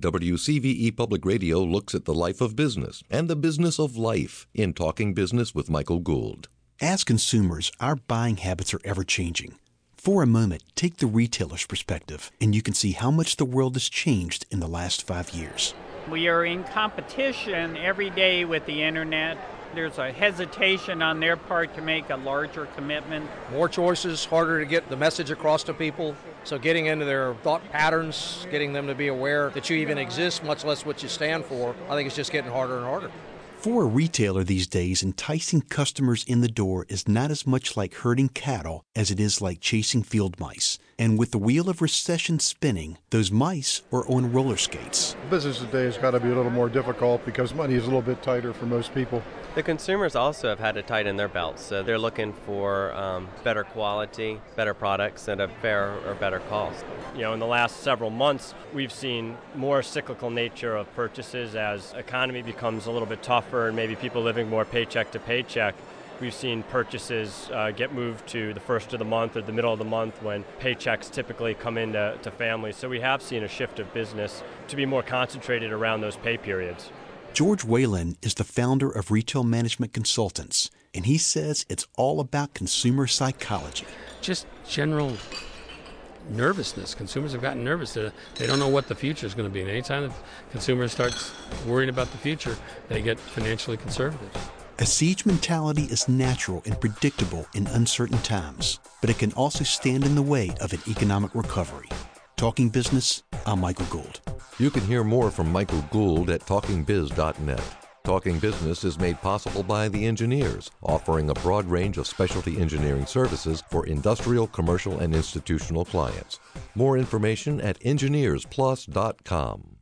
WCVE Public Radio looks at the life of business and the business of life in Talking Business with Michael Gould. As consumers, our buying habits are ever changing. For a moment, take the retailer's perspective, and you can see how much the world has changed in the last five years. We are in competition every day with the internet. There's a hesitation on their part to make a larger commitment. More choices, harder to get the message across to people. So, getting into their thought patterns, getting them to be aware that you even exist, much less what you stand for, I think it's just getting harder and harder. For a retailer these days, enticing customers in the door is not as much like herding cattle as it is like chasing field mice. And with the wheel of recession spinning, those mice are on roller skates. Business today has got to be a little more difficult because money is a little bit tighter for most people. The consumers also have had to tighten their belts, so they're looking for um, better quality, better products at a fair or better cost. You know, in the last several months, we've seen more cyclical nature of purchases as economy becomes a little bit tougher and maybe people living more paycheck to paycheck. We've seen purchases uh, get moved to the first of the month or the middle of the month when paychecks typically come into to families. So we have seen a shift of business to be more concentrated around those pay periods. George Whalen is the founder of Retail Management Consultants, and he says it's all about consumer psychology. Just general nervousness. Consumers have gotten nervous. They're, they do not know what the future is going to be. And anytime the consumer starts worrying about the future, they get financially conservative. A siege mentality is natural and predictable in uncertain times, but it can also stand in the way of an economic recovery. Talking Business, I'm Michael Gould. You can hear more from Michael Gould at talkingbiz.net. Talking Business is made possible by the engineers, offering a broad range of specialty engineering services for industrial, commercial, and institutional clients. More information at engineersplus.com.